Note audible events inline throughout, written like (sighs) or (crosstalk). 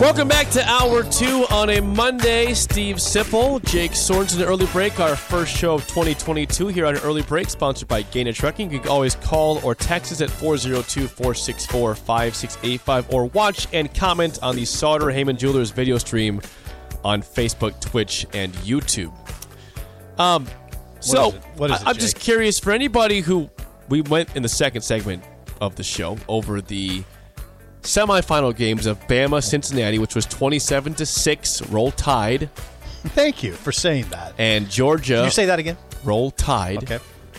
Welcome back to hour two on a Monday. Steve Sipple, Jake Sorensen, Early Break, our first show of 2022 here on Early Break, sponsored by Gana Trucking. You can always call or text us at 402 464 5685 or watch and comment on the Sartor Hamann Jewelers video stream on Facebook, Twitch, and YouTube. Um, so? What is it, I, am just curious for anybody who we went in the second segment of the show over the semifinal games of Bama Cincinnati, which was 27 to 6, roll tide, Thank you for saying that. and Georgia Can you say that again? roll tide. Okay.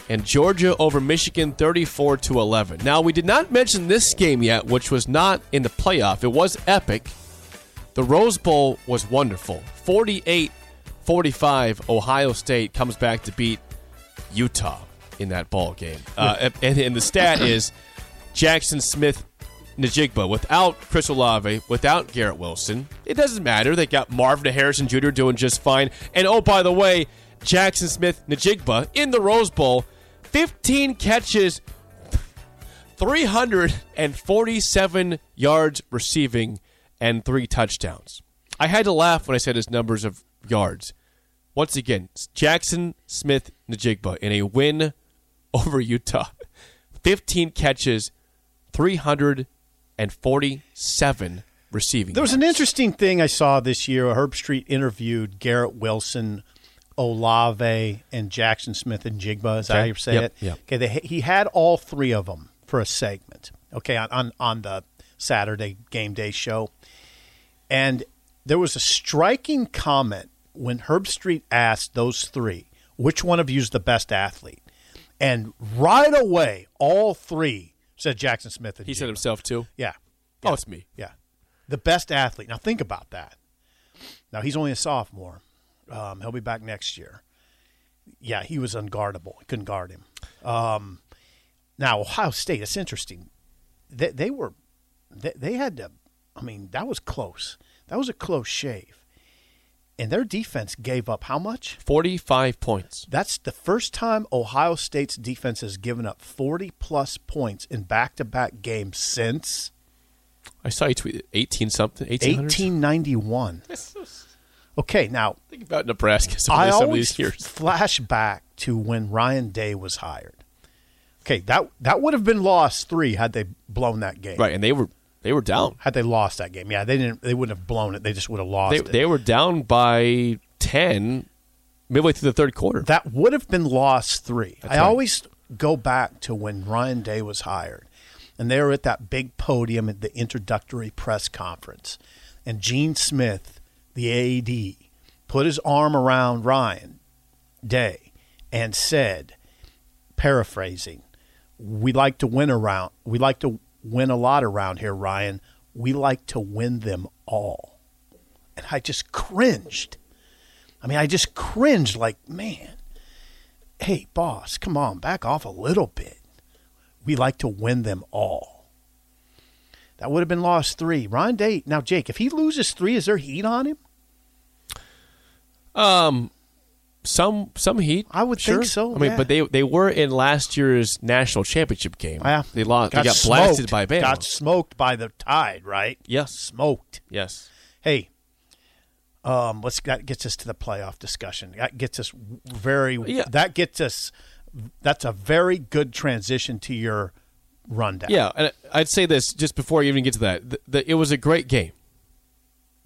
And Georgia over Michigan 34 to 11. Now, we did not mention this game yet, which was not in the playoff. It was epic. The Rose Bowl was wonderful. 48 45, Ohio State comes back to beat Utah in that ball game. Uh, and, and the stat is Jackson Smith Njigba without Chris Olave, without Garrett Wilson. It doesn't matter. They got Marvin Harrison Jr. doing just fine. And oh, by the way, Jackson Smith Njigba in the Rose Bowl, 15 catches, 347 yards receiving, and three touchdowns. I had to laugh when I said his numbers of yards. Once again, Jackson Smith Njigba in a win over Utah. (laughs) 15 catches, 347 receiving. There was an interesting thing I saw this year. Herbstreit interviewed Garrett Wilson, Olave, and Jackson Smith and Jigba. Is that how you say Yep, it? yep. Okay. They, he had all three of them for a segment. Okay, on, on on the Saturday game day show, and there was a striking comment when Herbstreit asked those three, "Which one of you is the best athlete?" And right away, all three said Jackson Smith. He said himself, too. "Yeah, Oh, it's me. yeah, the best athlete." Now think about that. Now he's only a sophomore. Um, he'll be back next year. Yeah, he was unguardable. Couldn't guard him. Um, now Ohio State. It's interesting. They, they were, they, they had to. I mean, that was close. That was a close shave. And their defense gave up how much? 45 points. That's the first time Ohio State's defense has given up 40 plus points in back to back games since I saw you tweet 18 something, 1891. (laughs) Okay, now Think about Nebraska some, I of, some of always these years. (laughs) flash back to when Ryan Day was hired. Okay, that that would have been lost three had they blown that game. Right, and they were they were down. Had they lost that game, yeah, they didn't. They wouldn't have blown it. They just would have lost They, it. they were down by 10 midway through the third quarter. that would have been lost three. I right. always go back to when Ryan Day was hired, and they were at that big podium at the introductory press conference, and Gene Smith, the AD, put his arm around Ryan Day and said, paraphrasing, "We like to win around. We like to win a lot around here, Ryan. We like to win them all." and I just cringed. I mean, I just cringed like, man, hey, boss, come on, back off a little bit. We like to win them all. That would have been lost three. Ryan Day, now, Jake, if he loses three, is there heat on him? Um, some some heat. I would sure. think so, I mean, yeah. but they they were in last year's national championship game. Yeah. They lost. they got blasted smoked. by Bama. Got smoked by the Tide, right? Yes. Smoked. yes. Hey, um, let's that gets us to the playoff discussion. That gets us very. Yeah. That gets us. That's a very good transition to your rundown. Yeah, and I'd say this just before you even get to that. The, the, it was a great game,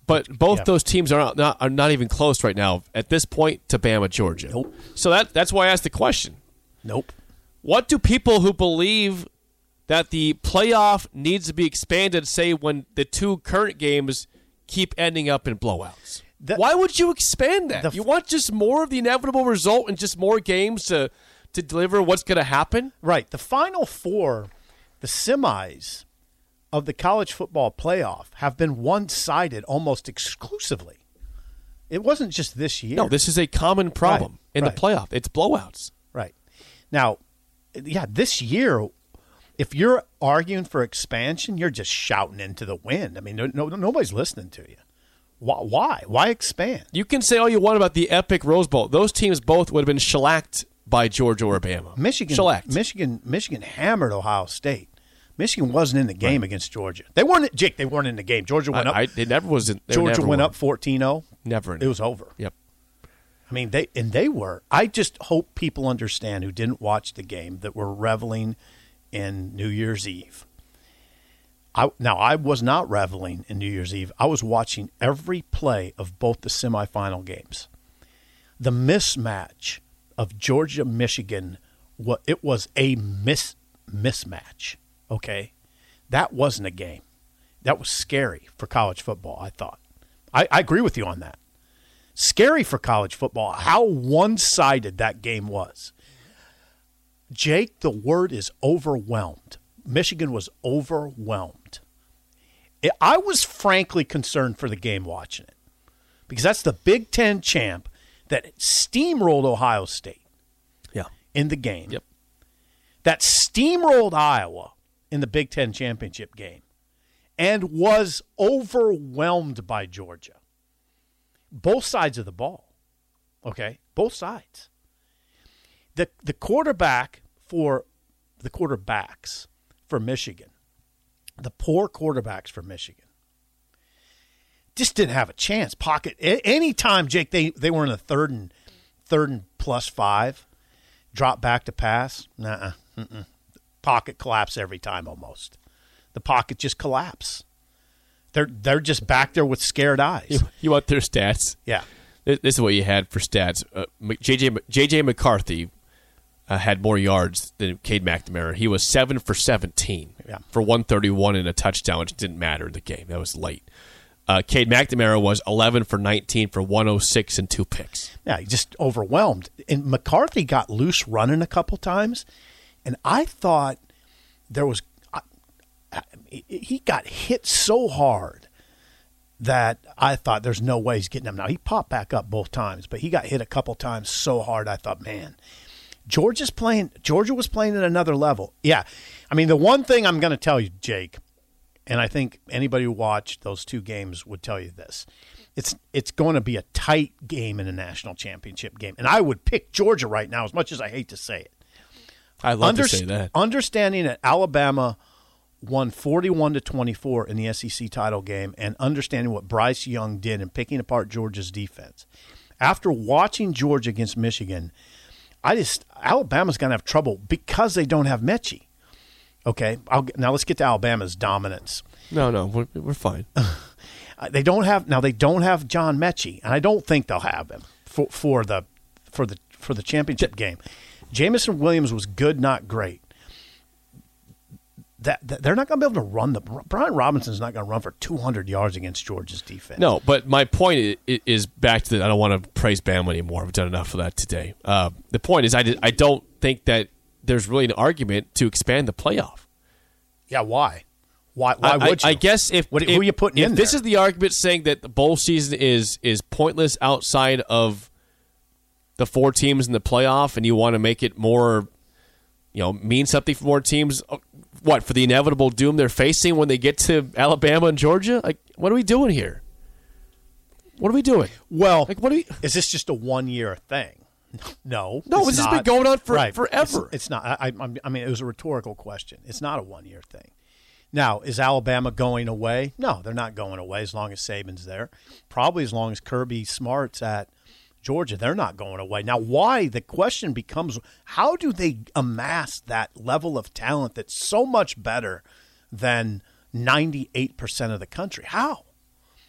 but both Yeah. those teams are not, are not even close right now at this point to Bama, Georgia. Nope. So that that's why I asked the question: Nope. What do people who believe that the playoff needs to be expanded say when the two current games keep ending up in blowouts? The- why would you expand that? f- you want just more of the inevitable result and just more games to to deliver what's going to happen? Right. The final four, the semis of the college football playoff have been one sided almost exclusively. It wasn't just this year. No, this is a common problem Right, in right. the playoff. It's blowouts. Right. Now, yeah, this year, if you're arguing for expansion, you're just shouting into the wind. I mean, no, no, nobody's listening to you. Why? Why, Why expand? You can say all you want about the epic Rose Bowl. Those teams both would have been shellacked by Georgia or Bama. Michigan, shellacked. Michigan, Michigan hammered Ohio State. Michigan wasn't in the game against Georgia. They weren't. Jake, they weren't in the game. Georgia went I, up. I, they never was. In, they Georgia went were. up 14-0. Never. in It was over. Yep. I mean, they and they were. I just hope people understand who didn't watch the game that were reveling in New Year's Eve. I, now, I was not reveling in New Year's Eve. I was watching every play of both the semifinal games. The mismatch of Georgia Michigan, what it was a mis mismatch. Okay, that wasn't a game. That was scary for college football. I thought. I, I agree with you on that scary for college football how one sided that game was. Jake, the word is overwhelmed. Michigan was overwhelmed. I- I was frankly concerned for the game watching it because that's the Big Ten champ that steamrolled Ohio State Yeah. in the game. Yep. That steamrolled Iowa in the Big Ten championship game and was overwhelmed by Georgia. Both sides of the ball. Okay? Both sides. The the quarterback for the quarterbacks for Michigan, the poor quarterbacks for Michigan, just didn't have a chance. Pocket a- anytime, Jake, they, they were in the third and third and plus five, drop back to pass. Nah, uh, mm-mm. Pocket collapse every time almost. The pocket just collapse. They're they're just back there with scared eyes. You, you want their stats? Yeah. This, this is what you had for stats. Uh, JJ Mc- JJ McCarthy uh, had more yards than Cade McNamara. He was seven for seventeen Yeah. for one thirty one and a touchdown, which didn't matter in the game. That was late. Uh, Cade McNamara was eleven for nineteen for one hundred six and two picks. Yeah, he just overwhelmed. And McCarthy got loose running a couple times, and I thought there was I, I, he got hit so hard that I thought there's no way he's getting him. Now he popped back up both times, but he got hit a couple times so hard I thought, man, Georgia's playing. Georgia was playing at another level. Yeah, I mean the one thing I'm going to tell you, Jake, and I think anybody who watched those two games would tell you this. It's it's going to be a tight game in a national championship game, and I would pick Georgia right now, as much as I hate to say it. I love Under- to say that. Understanding that Alabama won 41 to 24 in the SEC title game and understanding what Bryce Young did in picking apart Georgia's defense. After watching Georgia against Michigan, I just Alabama's going to have trouble because they don't have Metchie. Okay, I'll, now let's get to Alabama's dominance. No, no, we're, we're fine. (laughs) Uh, They don't have now. They don't have John Metchie, and I don't think they'll have him for for the for the for the championship game. Jameson Williams was good, not great. That, that they're not going to be able to run the Brian Robinson's not going to run for 200 yards against Georgia's defense. No, but my point i- i- is back to the. I don't want to praise Bama anymore. I've done enough of that today. Uh, the point is, I, did, I don't think that there's really an argument to expand the playoff. Yeah, why? Why? Why I, would you? I guess if, What- if who are you putting if in this is the argument saying that the bowl season is is pointless outside of the four teams in the playoff, and you want to make it more, you know, mean something for more teams. uh, What for the inevitable doom they're facing when they get to Alabama and Georgia? Like, what are we doing here? What are we doing? Well, Like, what are we? (laughs) is this just a one year thing? (laughs) No, No, it's this has been going on for- Right. forever. It's, it's not. I, I, I mean, it was a rhetorical question. It's not a one year thing. Now, is Alabama going away? No, they're not going away as long as Saban's there. Probably as long as Kirby Smart's at Georgia, they're not going away. Now, why? The question becomes how do they amass that level of talent that's so much better than 98% of the country? How?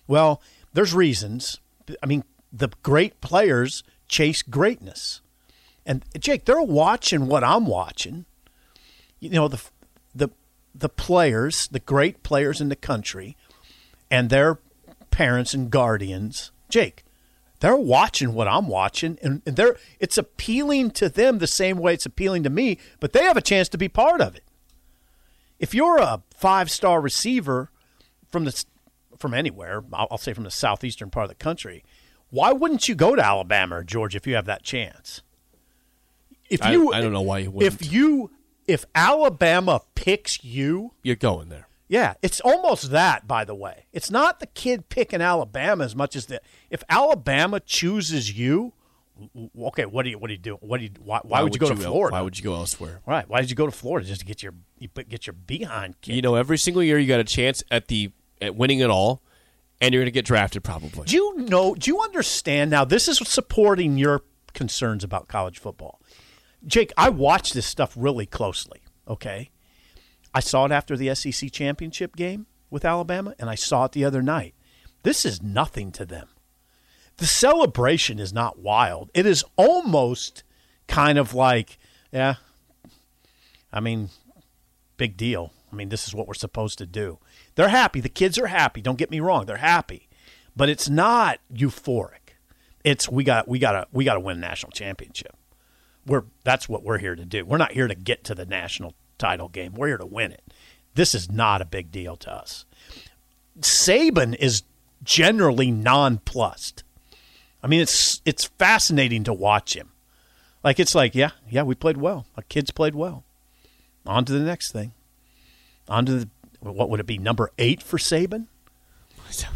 Well, there's reasons. I mean, the great players chase greatness. And Jake, they're watching what I'm watching. You know, the the the players, the great players in the country and their parents and guardians, Jake, they're watching what I'm watching and, and they're it's appealing to them the same way it's appealing to me, but they have a chance to be part of it. If you're a five-star receiver from the from anywhere, I'll, I'll say from the southeastern part of the country, why wouldn't you go to Alabama or Georgia if you have that chance? If I- you, I don't know why you wouldn't. If you, if Alabama picks you, You're going there. Yeah, it's almost that. By the way, it's not the kid picking Alabama as much as the if Alabama chooses you. Okay, what do you what do you do? What do you why, why, would you go to Florida? Why would you go elsewhere? right? Why did you go to Florida just to get your you get your behind kicked? You know, every single year you got a chance at the at winning it all, and you're going to get drafted probably. Do you know? Do you understand now? This is supporting your concerns about college football, Jake. I watch this stuff really closely. Okay, I saw it after the SEC championship game with Alabama, and I saw it the other night. This is nothing to them. The celebration is not wild. It is almost kind of like, yeah. I mean, big deal. I mean, this is what we're supposed to do. They're happy. The kids are happy. Don't get me wrong. They're happy. But it's not euphoric. It's we got we got to we got to win national championship. We're that's what we're here to do. We're not here to get to the national title game. We're here to win it. This is not a big deal to us. Saban is generally nonplussed. I mean, it's it's fascinating to watch him. Like it's like, yeah, yeah, we played well. Our kids played well. On to the next thing. On to the what would it be? Number eight for Saban.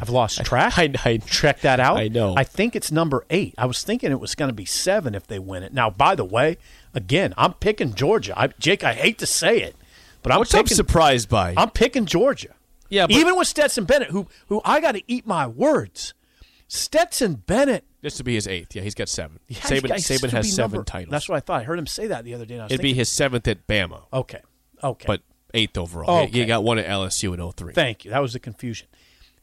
I've lost (laughs) track. I, I Check that out. I know. I think it's number eight. I was thinking it was going to be seven if they win it. Now, by the way, again, I'm picking Georgia. I, Jake, I hate to say it, but I'm Which I'm surprised by. I'm picking Georgia. Yeah, but- even with Stetson Bennett, who who I got to eat my words. Stetson Bennett. this would be his eighth. Yeah, he's got seven. yeah, Saban, he's- Saban has seven number- titles. That's what I thought. I heard him say that the other day. And I was It'd be his seventh at Bama, okay, okay, but eighth overall. He- He got one at LSU in 03. Thank you. That was the confusion.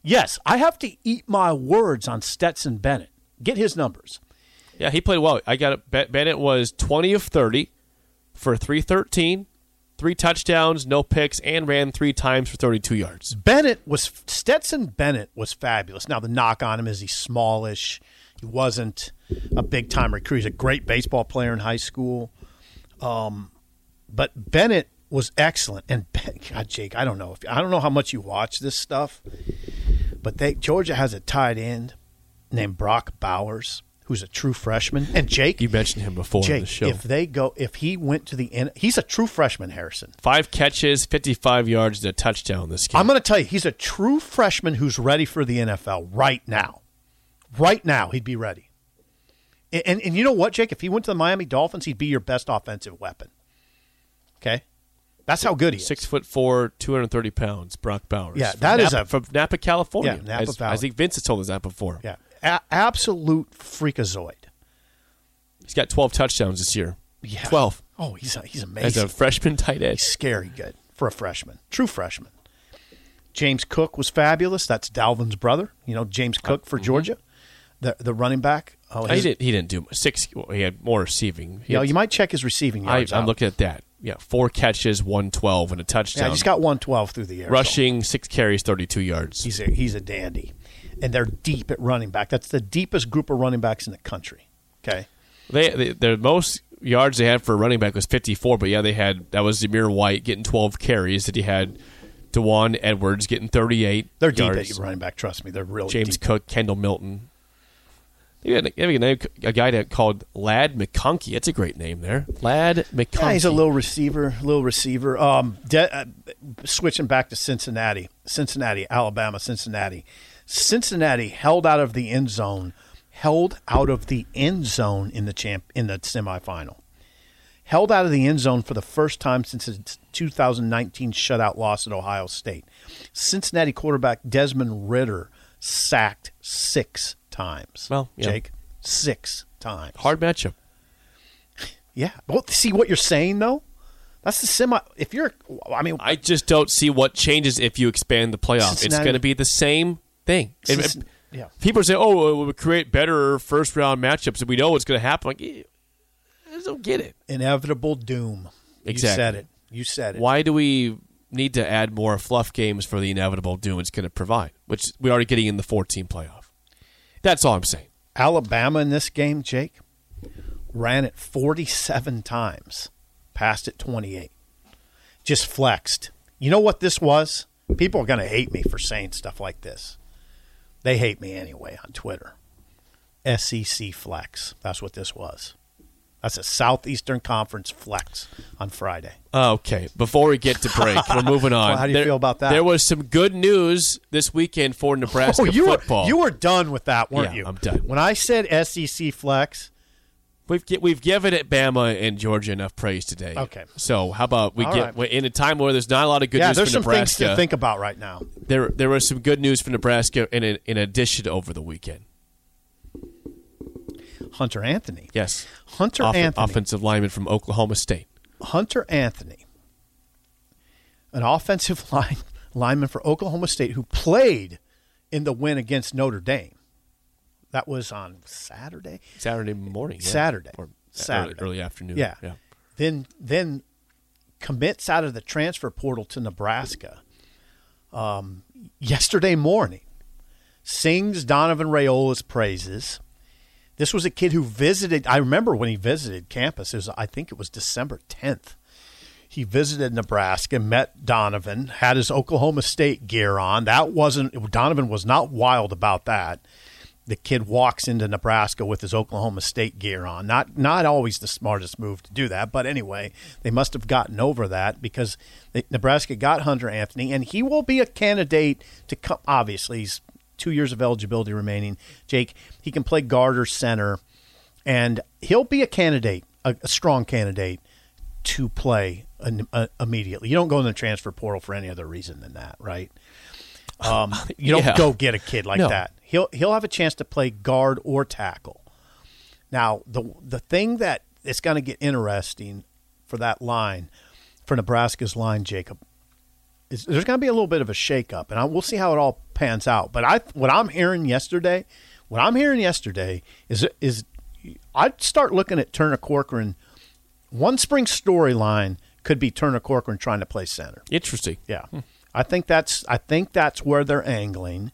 Yes, I have to eat my words on Stetson Bennett. Get his numbers. Yeah, he played well. I got it. Bennett was 20 of 30 for 313, three touchdowns, no picks, and ran three times for 32 yards. Bennett was Stetson Bennett was fabulous. Now the knock on him is he's smallish. He wasn't a big time recruit. He's a great baseball player in high school. Um, but Bennett was excellent. And God, Jake, I don't know if I don't know how much you watch this stuff, but they Georgia has a tight end named Brock Bowers who's a true freshman. And Jake, You mentioned him before on Jake, the show. if they go, if he went to the end, he's a true freshman, Harrison. Five catches, 55 yards, and a touchdown this game. I'm going to tell you, he's a true freshman who's ready for the NFL right now. Right now, he'd be ready. And, and, and you know what, Jake? If he went to the Miami Dolphins, he'd be your best offensive weapon. Okay? That's how good he is. Six foot four, 230 pounds, Brock Bowers. Yeah, that is Napa, a- from Napa, California. Yeah, Napa as, Valley. I think Vince has told us that before. Yeah. A- absolute freakazoid. He's got 12 touchdowns this year. Yeah. 12 Oh, he's, he's amazing. as a freshman tight end. He's scary good for a freshman. True freshman. James Cook was fabulous. That's Dalvin's brother. You know, James uh, Cook for mm-hmm. Georgia, the the running back. Oh, he didn't. He didn't do much. six. Well, he had more receiving. He you know, had- you might check his receiving I, out. looking at that. Yeah, four catches, one twelve, and a touchdown. Yeah, he's got 112 through the air. so rushing, six carries, thirty-two yards. He's a, he's a dandy. And they're deep at running back. That's the deepest group of running backs in the country. Okay. They, they their most yards they had for a running back was 54, but yeah, they had that was Zamir White getting 12 carries. That he had Daijun Edwards getting 38. They're deep at running back. Trust me, they're really James deep. Cook, Kendall Milton. You have a, name, a guy called Ladd McConkey. That's a great name there. Ladd McConkey. Yeah, he's a little receiver, little receiver. Um, de- uh, switching back to Cincinnati, Cincinnati, Alabama, Cincinnati. Cincinnati held out of the end zone, held out of the end zone in the champ in the semifinal. Held out of the end zone for the first time since its 2019 shutout loss at Ohio State. Cincinnati quarterback Desmond Ridder sacked six times. Well, yeah. Jake, six times. Hard matchup. Yeah. Well, see what you're saying though. That's the semi. If you're, I mean, I just don't see what changes if you expand the playoff. It's going to be the same thing. And- yeah. People say, "Oh, we'll create better first round matchups," and we know what's going to happen. Like, I just don't get it. inevitable doom. You Exactly. said it. You said it. Why do we need to add more fluff games for the inevitable doom it's going to provide, which we're already getting in the 14 playoff? That's all I'm saying. Alabama in this game, Jake, ran it 47 times, passed it 28. Just flexed. You know what this was? People are going to hate me for saying stuff like this. They hate me anyway on Twitter. SEC flex. That's what this was. That's a Southeastern Conference flex on Friday. Okay, before we get to break, we're moving (laughs) on. Well, how do you feel about that? There was some good news this weekend for (laughs) oh, Nebraska Oh, you football. were you were done with that, weren't Yeah, you? I'm done. When I said SEC flex, We've we've given it Bama and Georgia enough praise today. Okay. So how about we All get right. in a time where there's not a lot of good yeah, news there's for some things Nebraska. to think about right now. there there was some good news for Nebraska in a, in addition over the weekend. Hunter Anthony. Yes, Hunter Offen- Anthony. offensive lineman from Oklahoma State. Hunter Anthony, an offensive (laughs) line lineman for Oklahoma State who played in the win against Notre Dame. That was on Saturday. Saturday morning. yeah. Saturday. or Saturday. early, early afternoon. Yeah. yeah. Then then commits out of the transfer portal to Nebraska. Um, yesterday morning, sings Donovan Raiola's praises. This was a kid who visited. I remember when he visited campus. It was, I think it was December tenth. He visited Nebraska, met Donovan, had his Oklahoma State gear on. That wasn't Donovan was not wild about that. The kid walks into Nebraska with his Oklahoma State gear on. Not not always the smartest move to do that, but anyway, they must have gotten over that because they, Nebraska got Hunter Anthony, and he will be a candidate to come. Obviously, he's two years of eligibility remaining. Jake, he can play guard or center, and he'll be a candidate, a, a strong candidate to play an, uh, immediately. You don't go in the transfer portal for any other reason than that, right? Um, (laughs) you don't Yeah. go get a kid like No. that. He'll he'll have a chance to play guard or tackle. Now, the the thing that is going to get interesting for that line, for Nebraska's line, Jacob, is there's going to be a little bit of a shakeup, and I, we'll see how it all pans out. But I, what I'm hearing yesterday, what I'm hearing yesterday is is I'd start looking at Turner Corcoran. One spring storyline could be Turner Corcoran trying to play center. Interesting. Yeah, I think that's I think that's where they're angling.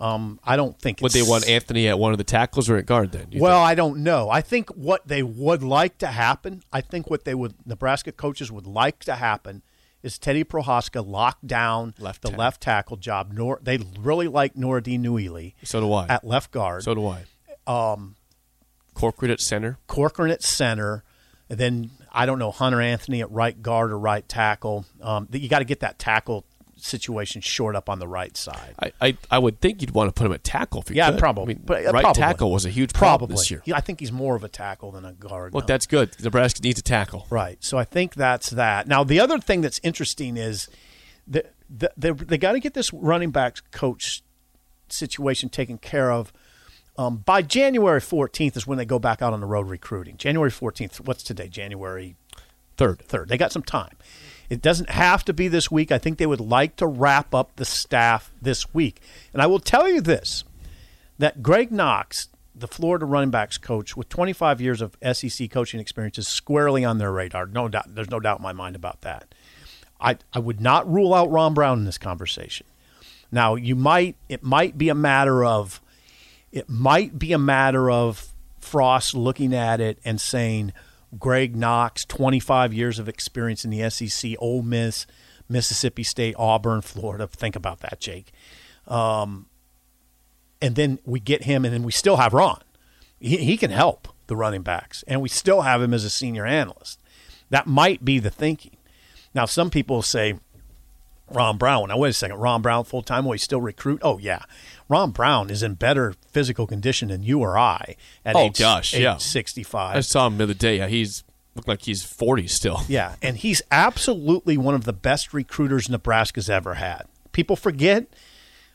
Um, I don't think Would they want Anthony at one of the tackles or at guard then? well, think? I don't know. I think what they would like to happen, I think what they would Nebraska coaches would like to happen is Teddy Prochazka lock down Left the tackle. left tackle job. Nor they really like Nouredin Nouili so do I. at left guard. so do I. Um, Corcoran at center. Corcoran at center, and then I don't know Hunter Anthony at right guard or right tackle. Um, you got to get that tackle situation short up on the right side. I, I, I would think you'd want to put him at tackle if you Yeah, could. probably. I mean, But, uh, right probably. tackle was a huge problem Probably. this year. Yeah, I think he's more of a tackle than a guard. Well, now. that's good. Nebraska needs a tackle. Right. So I think that's that. Now, the other thing that's interesting is that the, the, they got to get this running back coach situation taken care of. Um, by January 14th is when they go back out on the road recruiting. January 14th. What's today? January Third. 3rd. They got some time. It doesn't have to be this week. I think they would like to wrap up the staff this week. And I will tell you this that Greg Knox, the Florida running backs coach with 25 years of SEC coaching experience, is squarely on their radar. No doubt. There's no doubt in my mind about that. I, I would not rule out Ron Brown in this conversation. Now, you might it might be a matter of it might be a matter of Frost looking at it and saying Greg Knox, 25 years of experience in the SEC, Ole Miss, Mississippi State, Auburn, Florida. Think about that, Jake. Um, and then we get him, and then we still have Ron. He, he can help the running backs, and we still have him as a senior analyst. That might be the thinking. Now, some people say Ron Brown. Now, wait a second. Ron Brown full time? Will he still recruit? Oh, yeah. Ron Brown is in better physical condition than you or I at Oh, age, gosh, age yeah. 65. I saw him the other day. Yeah, he's looked like he's 40 still. (laughs) Yeah, and he's absolutely one of the best recruiters Nebraska's ever had. People forget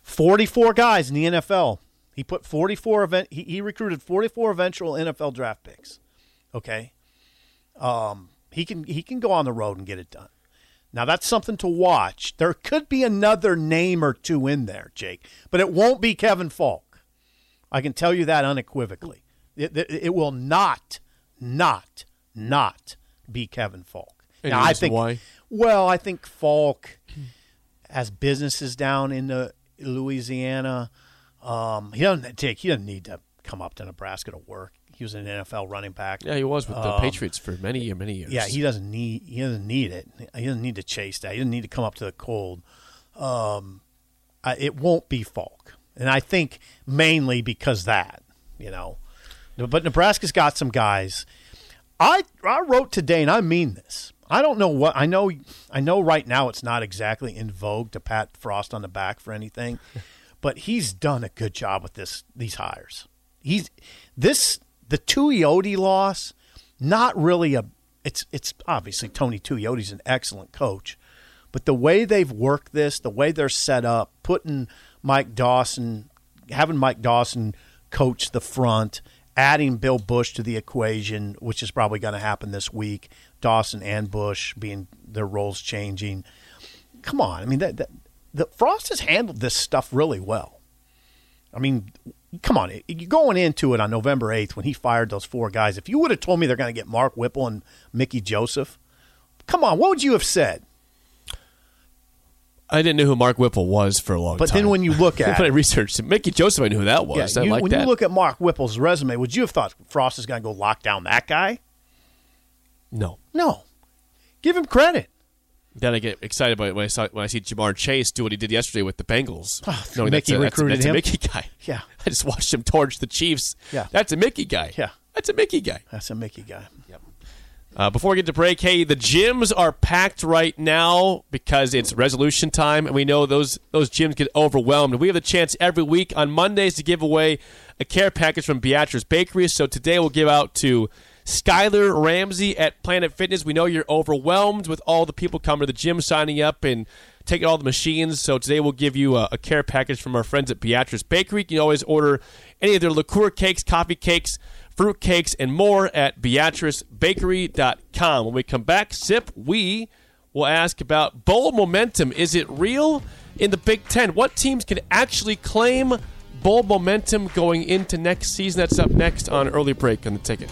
44 guys in the NFL. He put 44 event he, he recruited 44 eventual NFL draft picks. Okay? Um he can he can go on the road and get it done. Now that's something to watch. There could be another name or two in there, Jake, but it won't be Kevin Faulk. I can tell you that unequivocally. It, it, it will not, not, not be Kevin Faulk. Any now I think why? Well, I think Faulk has businesses down in the Louisiana. Um, he doesn't take. He doesn't need to come up to Nebraska to work. He was an NFL running back. Yeah, he was with the Patriots for many, many years. Um, Yeah, he doesn't need he doesn't need it. He doesn't need to chase that. He doesn't need to come up to the cold. Um, I, it won't be Faulk, and I think mainly because that you know. But Nebraska's got some guys. I I wrote today, and I mean this. I don't know what I know. I know right now it's not exactly in vogue to pat Frost on the back for anything, (laughs) but he's done a good job with this these hires. He's this the Tuioti loss, not really a. It's it's obviously Tony Tuioti's an excellent coach, but the way they've worked this, the way they're set up, putting Mike Dawson, having Mike Dawson coach the front, adding Bill Bush to the equation, which is probably going to happen this week. Dawson and Bush being their roles changing. Come on, I mean that, that the Frost has handled this stuff really well. I mean, come on, you're going into it on November 8th when he fired those four guys. If you would have told me they're going to get Mark Whipple and Mickey Joseph, come on, what would you have said? I didn't know who Mark Whipple was for a long But time. But then when you look (laughs) at but I researched it. Mickey Joseph, I knew who that was. Yeah, I you- when that. you look at Mark Whipple's resume, would you have thought Frost is going to go lock down that guy? no. No. Give him credit. Then I get excited by when I saw when I see Ja'Marr Chase do what he did yesterday with the Bengals. (sighs) knowing Mickey that's a, recruited that's a him? Mickey guy. (laughs) Yeah. I just watched him torch the Chiefs. Yeah. That's a Mickey guy. Yeah. That's a Mickey guy. That's a Mickey guy. Uh, before we get to break, hey, the gyms are packed right now because it's resolution time, and we know those those gyms get overwhelmed. We have the chance every week on Mondays to give away a care package from Beatrice Bakery. So today we'll give out to Skylar Ramsey at Planet Fitness. We know you're overwhelmed with all the people coming to the gym, signing up, and taking all the machines. So today we'll give you a, a care package from our friends at Beatrice Bakery. You can always order any of their liqueur cakes, coffee cakes fruit cakes, and more at BeatriceBakery.com. When we come back, Sip, we will ask about bowl momentum. Is it real in the Big Ten? What teams can actually claim bowl momentum going into next season? That's up next on Early Break on the Ticket.